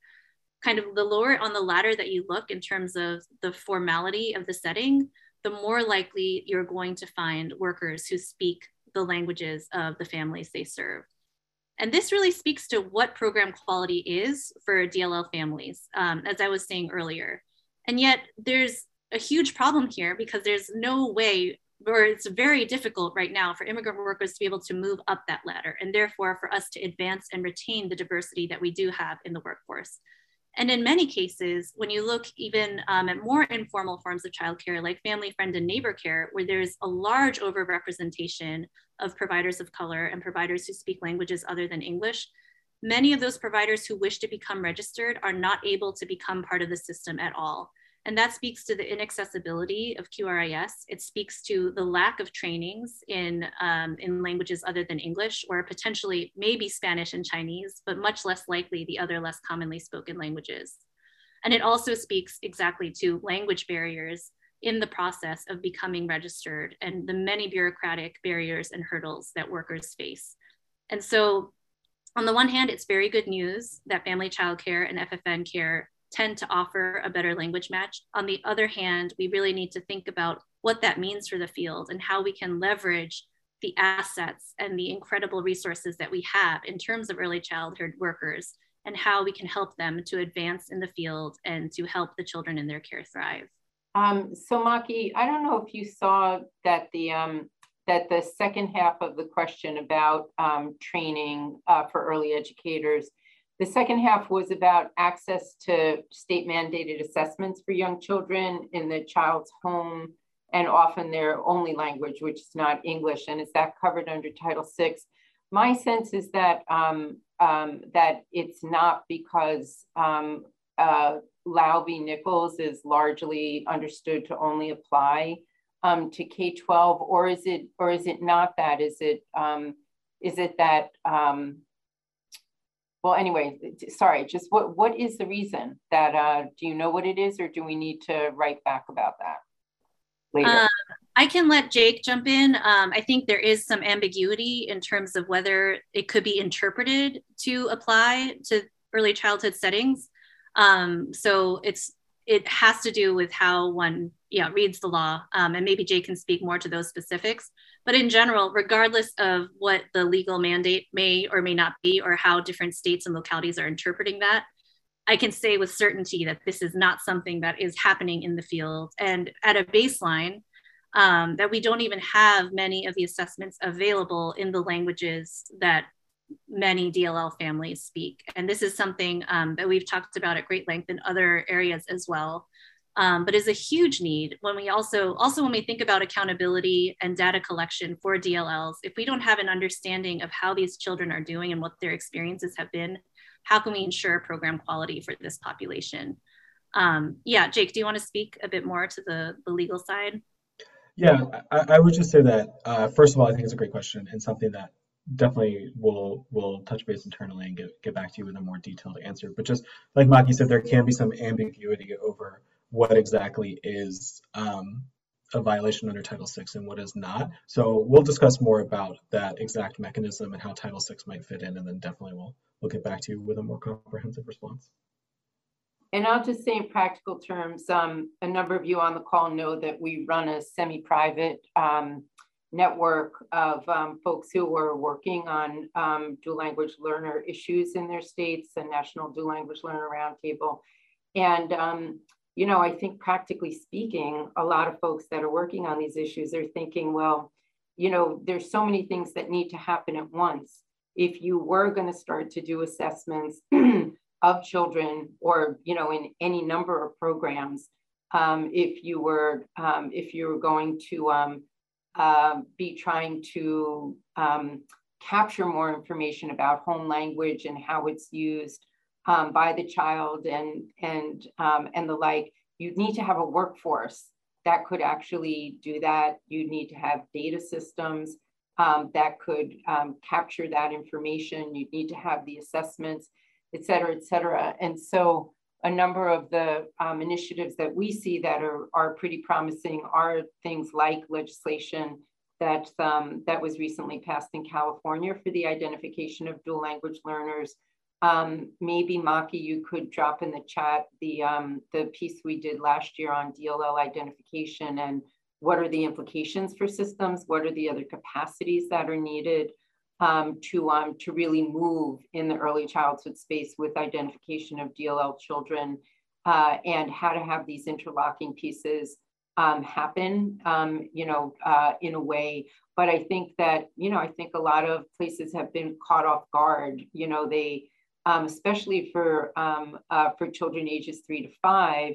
Kind of the lower on the ladder that you look in terms of the formality of the setting, the more likely you're going to find workers who speak the languages of the families they serve. And this really speaks to what program quality is for DLL families, um, as I was saying earlier. And yet there's a huge problem here because there's no way or it's very difficult right now for immigrant workers to be able to move up that ladder and therefore for us to advance and retain the diversity that we do have in the workforce. And in many cases, when you look even um, at more informal forms of childcare, like family, friend, and neighbor care, where there's a large overrepresentation of providers of color and providers who speak languages other than English, many of those providers who wish to become registered are not able to become part of the system at all. And that speaks to the inaccessibility of QRIS. It speaks to the lack of trainings in, um, in languages other than English, or potentially maybe Spanish and Chinese, but much less likely the other less commonly spoken languages. And it also speaks exactly to language barriers in the process of becoming registered and the many bureaucratic barriers and hurdles that workers face. And so on the one hand, it's very good news that family child care and FFN care tend to offer a better language match. On the other hand, we really need to think about what that means for the field and how we can leverage the assets and the incredible resources that we have in terms of early childhood workers and how we can help them to advance in the field and to help the children in their care thrive. Um, so Maki, I don't know if you saw that the um, that the second half of the question about um, training uh, for early educators the second half was about access to state mandated assessments for young children in the child's home and often their only language, which is not English. And is that covered under Title VI? My sense is that um, um, that it's not because um, uh. Nichols is largely understood to only apply um, to K-12, or is it or is it not that? Is it um, is it that um, well, anyway, sorry, just what, what is the reason that, uh, do you know what it is or do we need to write back about that later? Um, I can let Jake jump in. Um, I think there is some ambiguity in terms of whether it could be interpreted to apply to early childhood settings. Um, so it's it has to do with how one yeah reads the law, um, and maybe Jake can speak more to those specifics. But in general, regardless of what the legal mandate may or may not be, or how different states and localities are interpreting that, I can say with certainty that this is not something that is happening in the field. And at a baseline, um, that we don't even have many of the assessments available in the languages that many DLL families speak. And this is something um, that we've talked about at great length in other areas as well um, but is a huge need when we also also when we think about accountability and data collection for DLLs. If we don't have an understanding of how these children are doing and what their experiences have been, how can we ensure program quality for this population? Um, yeah, Jake, do you want to speak a bit more to the, the legal side? Yeah, I, I would just say that uh, first of all, I think it's a great question and something that definitely will will touch base internally and get, get back to you with a more detailed answer. But just like Maki said, there can be some ambiguity over what exactly is um, a violation under Title VI and what is not. So we'll discuss more about that exact mechanism and how Title VI might fit in, and then definitely we'll, we'll get back to you with a more comprehensive response. And I'll just say in practical terms, um, a number of you on the call know that we run a semi-private um, network of um, folks who are working on um, dual language learner issues in their states, the National Dual Language Learner Roundtable. And um, you know, I think practically speaking, a lot of folks that are working on these issues are thinking, well, you know, there's so many things that need to happen at once. If you were going to start to do assessments of children or, you know, in any number of programs, um, if you were um, if you were going to um, uh, be trying to um, capture more information about home language and how it's used, um, by the child and and um, and the like. You need to have a workforce that could actually do that. You need to have data systems um, that could um, capture that information. You need to have the assessments, et cetera, et cetera. And so a number of the um, initiatives that we see that are, are pretty promising are things like legislation that, um, that was recently passed in California for the identification of dual language learners. Um, maybe Maki, you could drop in the chat the, um, the piece we did last year on DLL identification and what are the implications for systems? What are the other capacities that are needed um, to, um, to really move in the early childhood space with identification of DLL children uh, and how to have these interlocking pieces um, happen, um, you know, uh, in a way. But I think that, you know, I think a lot of places have been caught off guard. You know, they, um, especially for um, uh, for children ages three to five,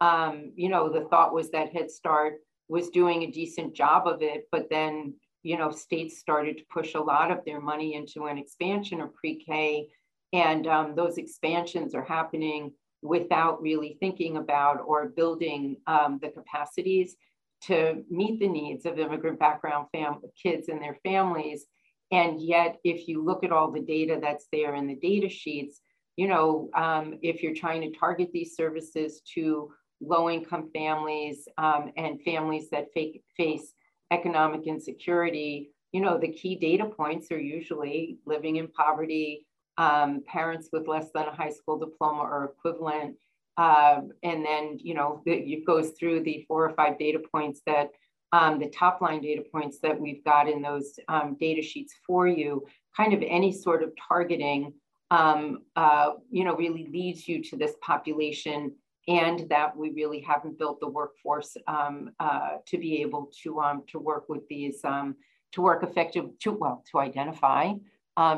um, you know, the thought was that Head Start was doing a decent job of it, but then, you know, states started to push a lot of their money into an expansion of pre-K, and um, those expansions are happening without really thinking about or building um, the capacities to meet the needs of immigrant background fam- kids and their families. And yet, if you look at all the data that's there in the data sheets, you know, um, if you're trying to target these services to low income families um, and families that face economic insecurity, you know, the key data points are usually living in poverty, um, parents with less than a high school diploma or equivalent. Uh, and then, you know, it goes through the four or five data points that um, the top line data points that we've got in those um, data sheets for you, kind of any sort of targeting, um, uh, you know, really leads you to this population and that we really haven't built the workforce um, uh, to be able to, um, to work with these, um, to work effective, to, well, to identify,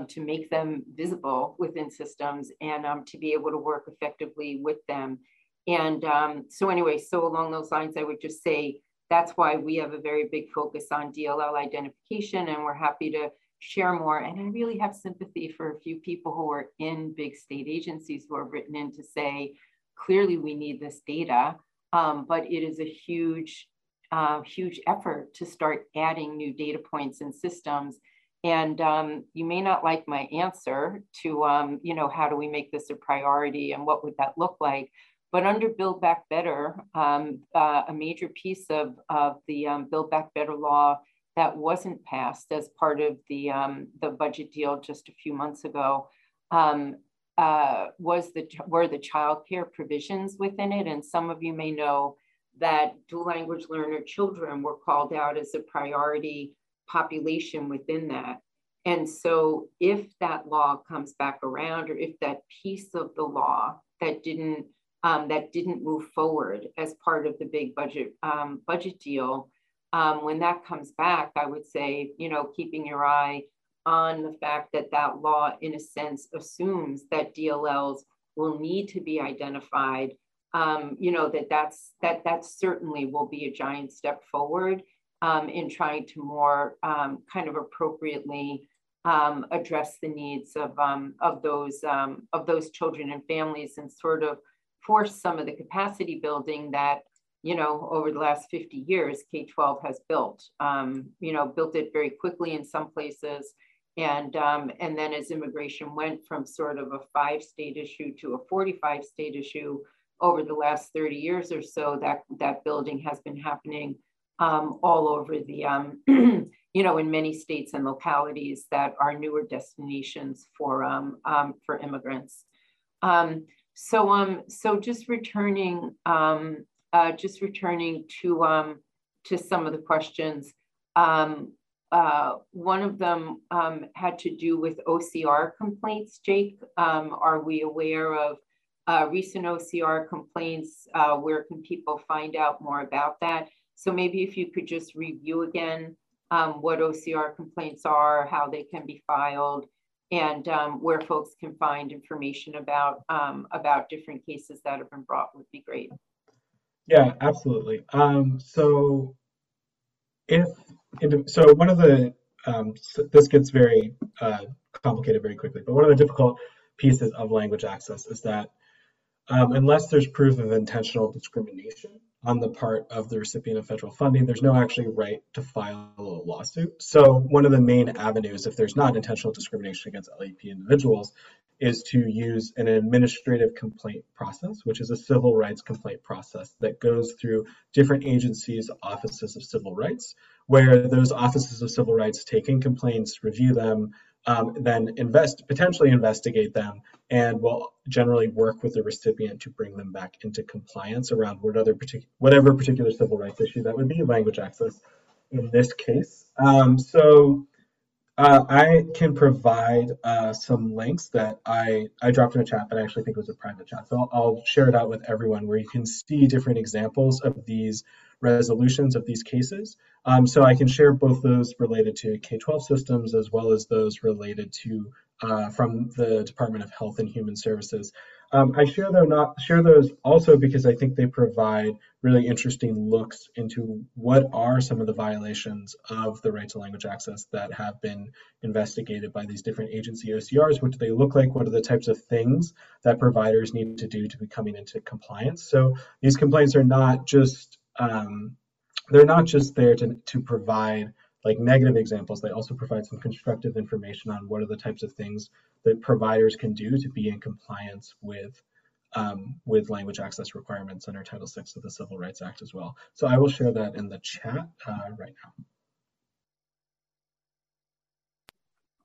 to make them visible within systems and to be able to work effectively with them. And so anyway, so along those lines, I would just say that's why we have a very big focus on DLL identification and we're happy to share more. And I really have sympathy for a few people who are in big state agencies who are written in to say, clearly we need this data, um, but it is a huge, uh, huge effort to start adding new data points and systems and um, you may not like my answer to, um, you know, how do we make this a priority and what would that look like? But under Build Back Better, um, uh, a major piece of, of the um, Build Back Better law that wasn't passed as part of the, um, the budget deal just a few months ago um, uh, was the, were the child care provisions within it. And some of you may know that dual language learner children were called out as a priority population within that. And so if that law comes back around, or if that piece of the law that didn't um, that didn't move forward as part of the big budget um, budget deal, um, when that comes back, I would say, you know, keeping your eye on the fact that that law, in a sense, assumes that DLLs will need to be identified. Um, you know that that's that that certainly will be a giant step forward um, in trying to more um, kind of appropriately address the needs of, of, those, of those children and families and sort of force some of the capacity building that, you know, over the last 50 years, K-12 has built, um, you know, built it very quickly in some places. And, and then as immigration went from sort of a five state issue to a 45 state issue over the last 30 years or so, that, that building has been happening um, all over the, um, you know, in many states and localities that are newer destinations for, um, um for immigrants. Um, so, um, so just returning, um, uh, just returning to, um, to some of the questions. Um, uh, one of them um, had to do with OCR complaints. Jake, um, are we aware of uh, recent OCR complaints? Uh, where can people find out more about that? So maybe if you could just review again um, what OCR complaints are, how they can be filed, and um, where folks can find information about um, about different cases that have been brought would be great. Yeah, absolutely. Um, so if so, one of the um, so this gets very uh, complicated very quickly, but one of the difficult pieces of language access is that um, unless there's proof of intentional discrimination, on the part of the recipient of federal funding, there's no actually right to file a lawsuit. So one of the main avenues, if there's not intentional discrimination against LEP individuals, is to use an administrative complaint process, which is a civil rights complaint process that goes through different agencies, offices of civil rights, where those offices of civil rights take in complaints, review them, um, then invest, potentially investigate them, and will generally work with the recipient to bring them back into compliance around partic whatever particular civil rights issue that would be, language access in this case. Um, so uh, I can provide uh, some links that I, I dropped in a chat, but I actually think it was a private chat. So I'll, I'll share it out with everyone where you can see different examples of these resolutions of these cases. Um, so I can share both those related to K-12 systems as well as those related to uh, from the Department of Health and Human Services. Um, I share though not share those also because I think they provide really interesting looks into what are some of the violations of the right to language access that have been investigated by these different agency OCRs. What do they look like? What are the types of things that providers need to do to be coming into compliance? So these complaints are not just um, they're not just there to, to provide like negative examples, they also provide some constructive information on what are the types of things that providers can do to be in compliance with um, with language access requirements under Title VI of the Civil Rights Act as well. So I will share that in the chat uh, right now.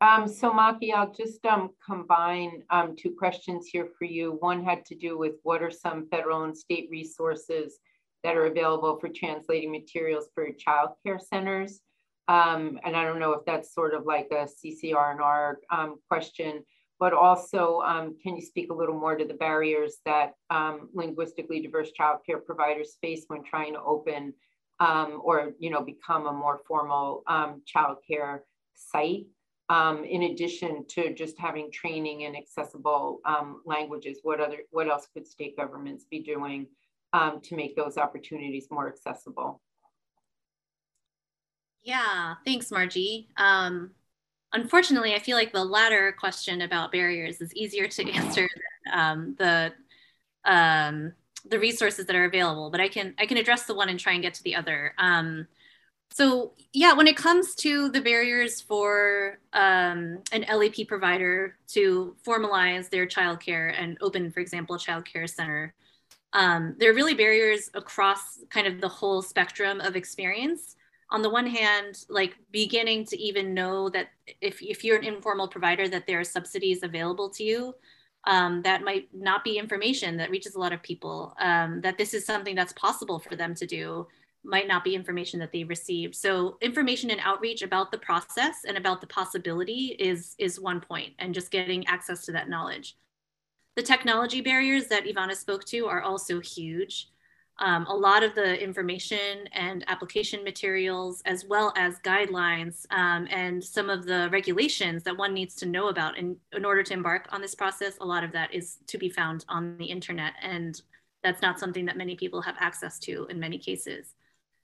Um, so Maki, I'll just um, combine um, two questions here for you. One had to do with what are some federal and state resources that are available for translating materials for child care centers. Um, and I don't know if that's sort of like a CCR&R um, question, but also um, can you speak a little more to the barriers that um, linguistically diverse childcare providers face when trying to open um, or you know become a more formal um, childcare site? in addition to just having training in accessible languages, what other what else could state governments be doing to make those opportunities more accessible? Yeah, thanks, Margie. Um, unfortunately, I feel like the latter question about barriers is easier to answer than um, the um, the resources that are available. But I can I can address the one and try and get to the other. Um, so yeah, when it comes to the barriers for um, an LEP provider to formalize their childcare and open, for example, a childcare center, um, there are really barriers across kind of the whole spectrum of experience on the one hand, like beginning to even know that if, if you're an informal provider, that there are subsidies available to you, um, that might not be information that reaches a lot of people, um, that this is something that's possible for them to do, might not be information that they received. So information and outreach about the process and about the possibility is, is one point and just getting access to that knowledge. The technology barriers that Ivana spoke to are also huge. Um, a lot of the information and application materials, as well as guidelines um, and some of the regulations that one needs to know about in, in order to embark on this process, a lot of that is to be found on the internet. And that's not something that many people have access to in many cases.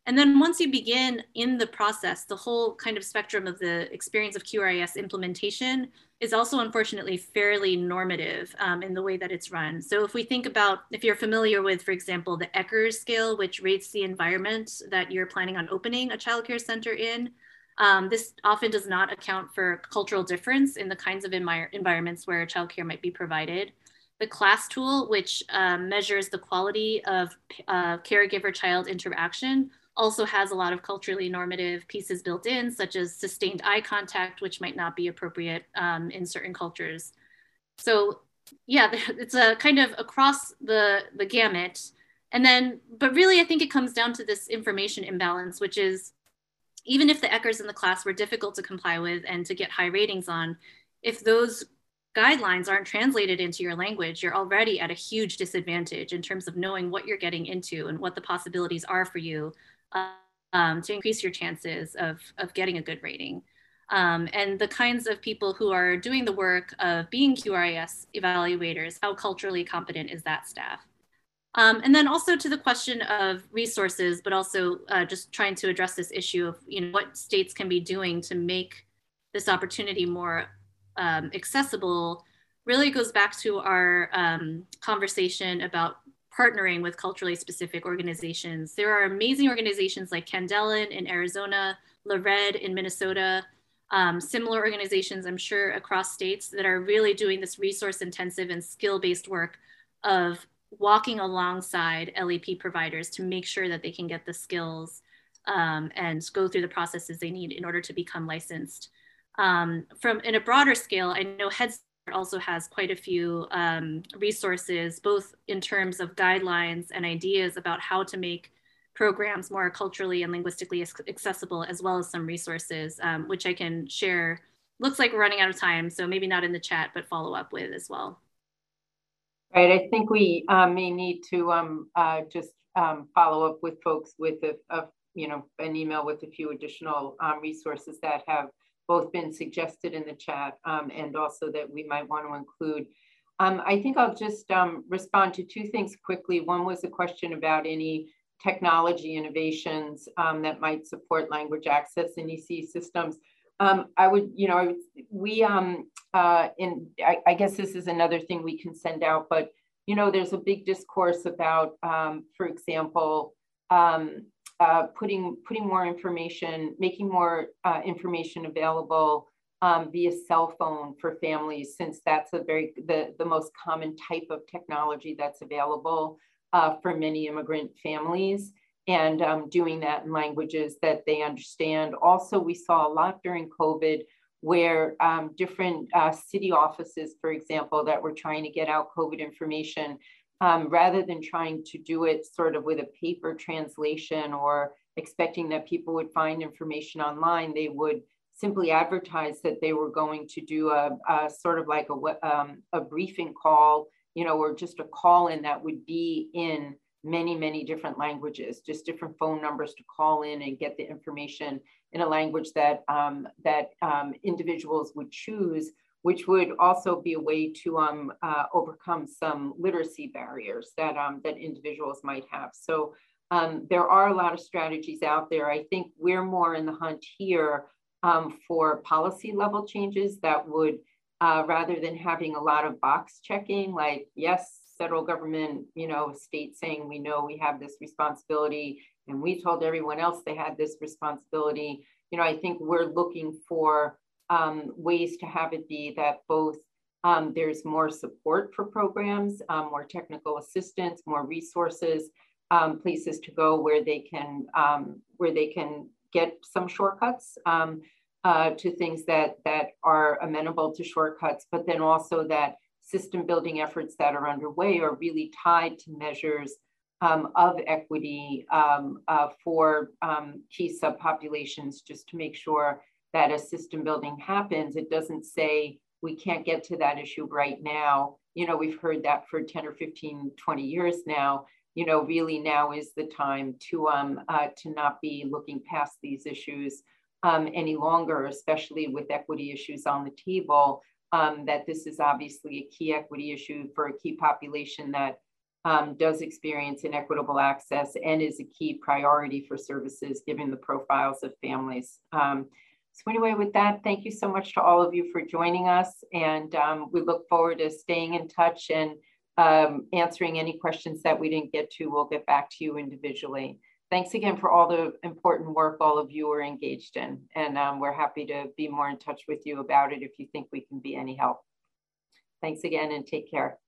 And then once you begin in the process, the whole kind of spectrum of the experience of QRIS implementation is also unfortunately fairly normative um, in the way that it's run. So if we think about, if you're familiar with, for example, the ECERS scale, which rates the environment that you're planning on opening a childcare center in, um, this often does not account for cultural difference in the kinds of envir environments where childcare might be provided. The CLASS tool, which um, measures the quality of uh, caregiver-child interaction, also has a lot of culturally normative pieces built in, such as sustained eye contact, which might not be appropriate um, in certain cultures. So yeah, it's a kind of across the, the gamut. And then, but really, I think it comes down to this information imbalance, which is even if the ECERS in the class were difficult to comply with and to get high ratings on, if those guidelines aren't translated into your language, you're already at a huge disadvantage in terms of knowing what you're getting into and what the possibilities are for you um, to increase your chances of, of getting a good rating. Um, and the kinds of people who are doing the work of being QRIS evaluators, how culturally competent is that staff? Um, and then also to the question of resources, but also uh, just trying to address this issue of you know what states can be doing to make this opportunity more um, accessible really goes back to our um, conversation about partnering with culturally specific organizations. There are amazing organizations like Candelen in Arizona, LaRed in Minnesota, um, similar organizations, I'm sure, across states that are really doing this resource intensive and skill based work of walking alongside LEP providers to make sure that they can get the skills um, and go through the processes they need in order to become licensed. Um, from in a broader scale, I know Head Start also has quite a few um, resources, both in terms of guidelines and ideas about how to make programs more culturally and linguistically accessible, as well as some resources, um, which I can share. Looks like we're running out of time, so maybe not in the chat, but follow up with as well. Right, I think we um, may need to um, uh, just um, follow up with folks with a, a, you know, an email with a few additional um, resources that have both been suggested in the chat um, and also that we might want to include. Um, I think I'll just respond to two things quickly. One was a question about any technology innovations um, that might support language access in EC systems. Um, I would, you know, we, um, uh, in, I, I, guess this is another thing we can send out, but, you know, there's a big discourse about, um, for example, um, uh, putting, putting more information, making more uh, information available um, via cell phone for families, since that's a very, the, the most common type of technology that's available uh, for many immigrant families and um, doing that in languages that they understand. Also, we saw a lot during COVID where um, different uh, city offices, for example, that were trying to get out COVID information, um, rather than trying to do it sort of with a paper translation or expecting that people would find information online, they would simply advertise that they were going to do a, a sort of like a, um, a briefing call you know, or just a call in that would be in many, many different languages, just different phone numbers to call in and get the information in a language that, um, that um, individuals would choose, which would also be a way to um, uh, overcome some literacy barriers that, um, that individuals might have. So um, there are a lot of strategies out there. I think we're more in the hunt here um, for policy level changes that would uh, rather than having a lot of box checking, like, yes, federal government, you know, state saying we know we have this responsibility and we told everyone else they had this responsibility. You know, I think we're looking for um, ways to have it be that both um, there's more support for programs, um, more technical assistance, more resources, um, places to go where they can um, where they can get some shortcuts. Um, uh, to things that, that are amenable to shortcuts, but then also that system building efforts that are underway are really tied to measures um, of equity um, uh, for um, key subpopulations, just to make sure that as system building happens, it doesn't say we can't get to that issue right now. You know, we've heard that for 10 or 15, 20 years now. You know, really now is the time to, um, uh, to not be looking past these issues um, any longer, especially with equity issues on the table, um, that this is obviously a key equity issue for a key population that um, does experience inequitable access and is a key priority for services given the profiles of families. Um, so anyway, with that, thank you so much to all of you for joining us. And um, we look forward to staying in touch and um, answering any questions that we didn't get to. We'll get back to you individually thanks again for all the important work all of you are engaged in. And um, we're happy to be more in touch with you about it if you think we can be any help. Thanks again and take care.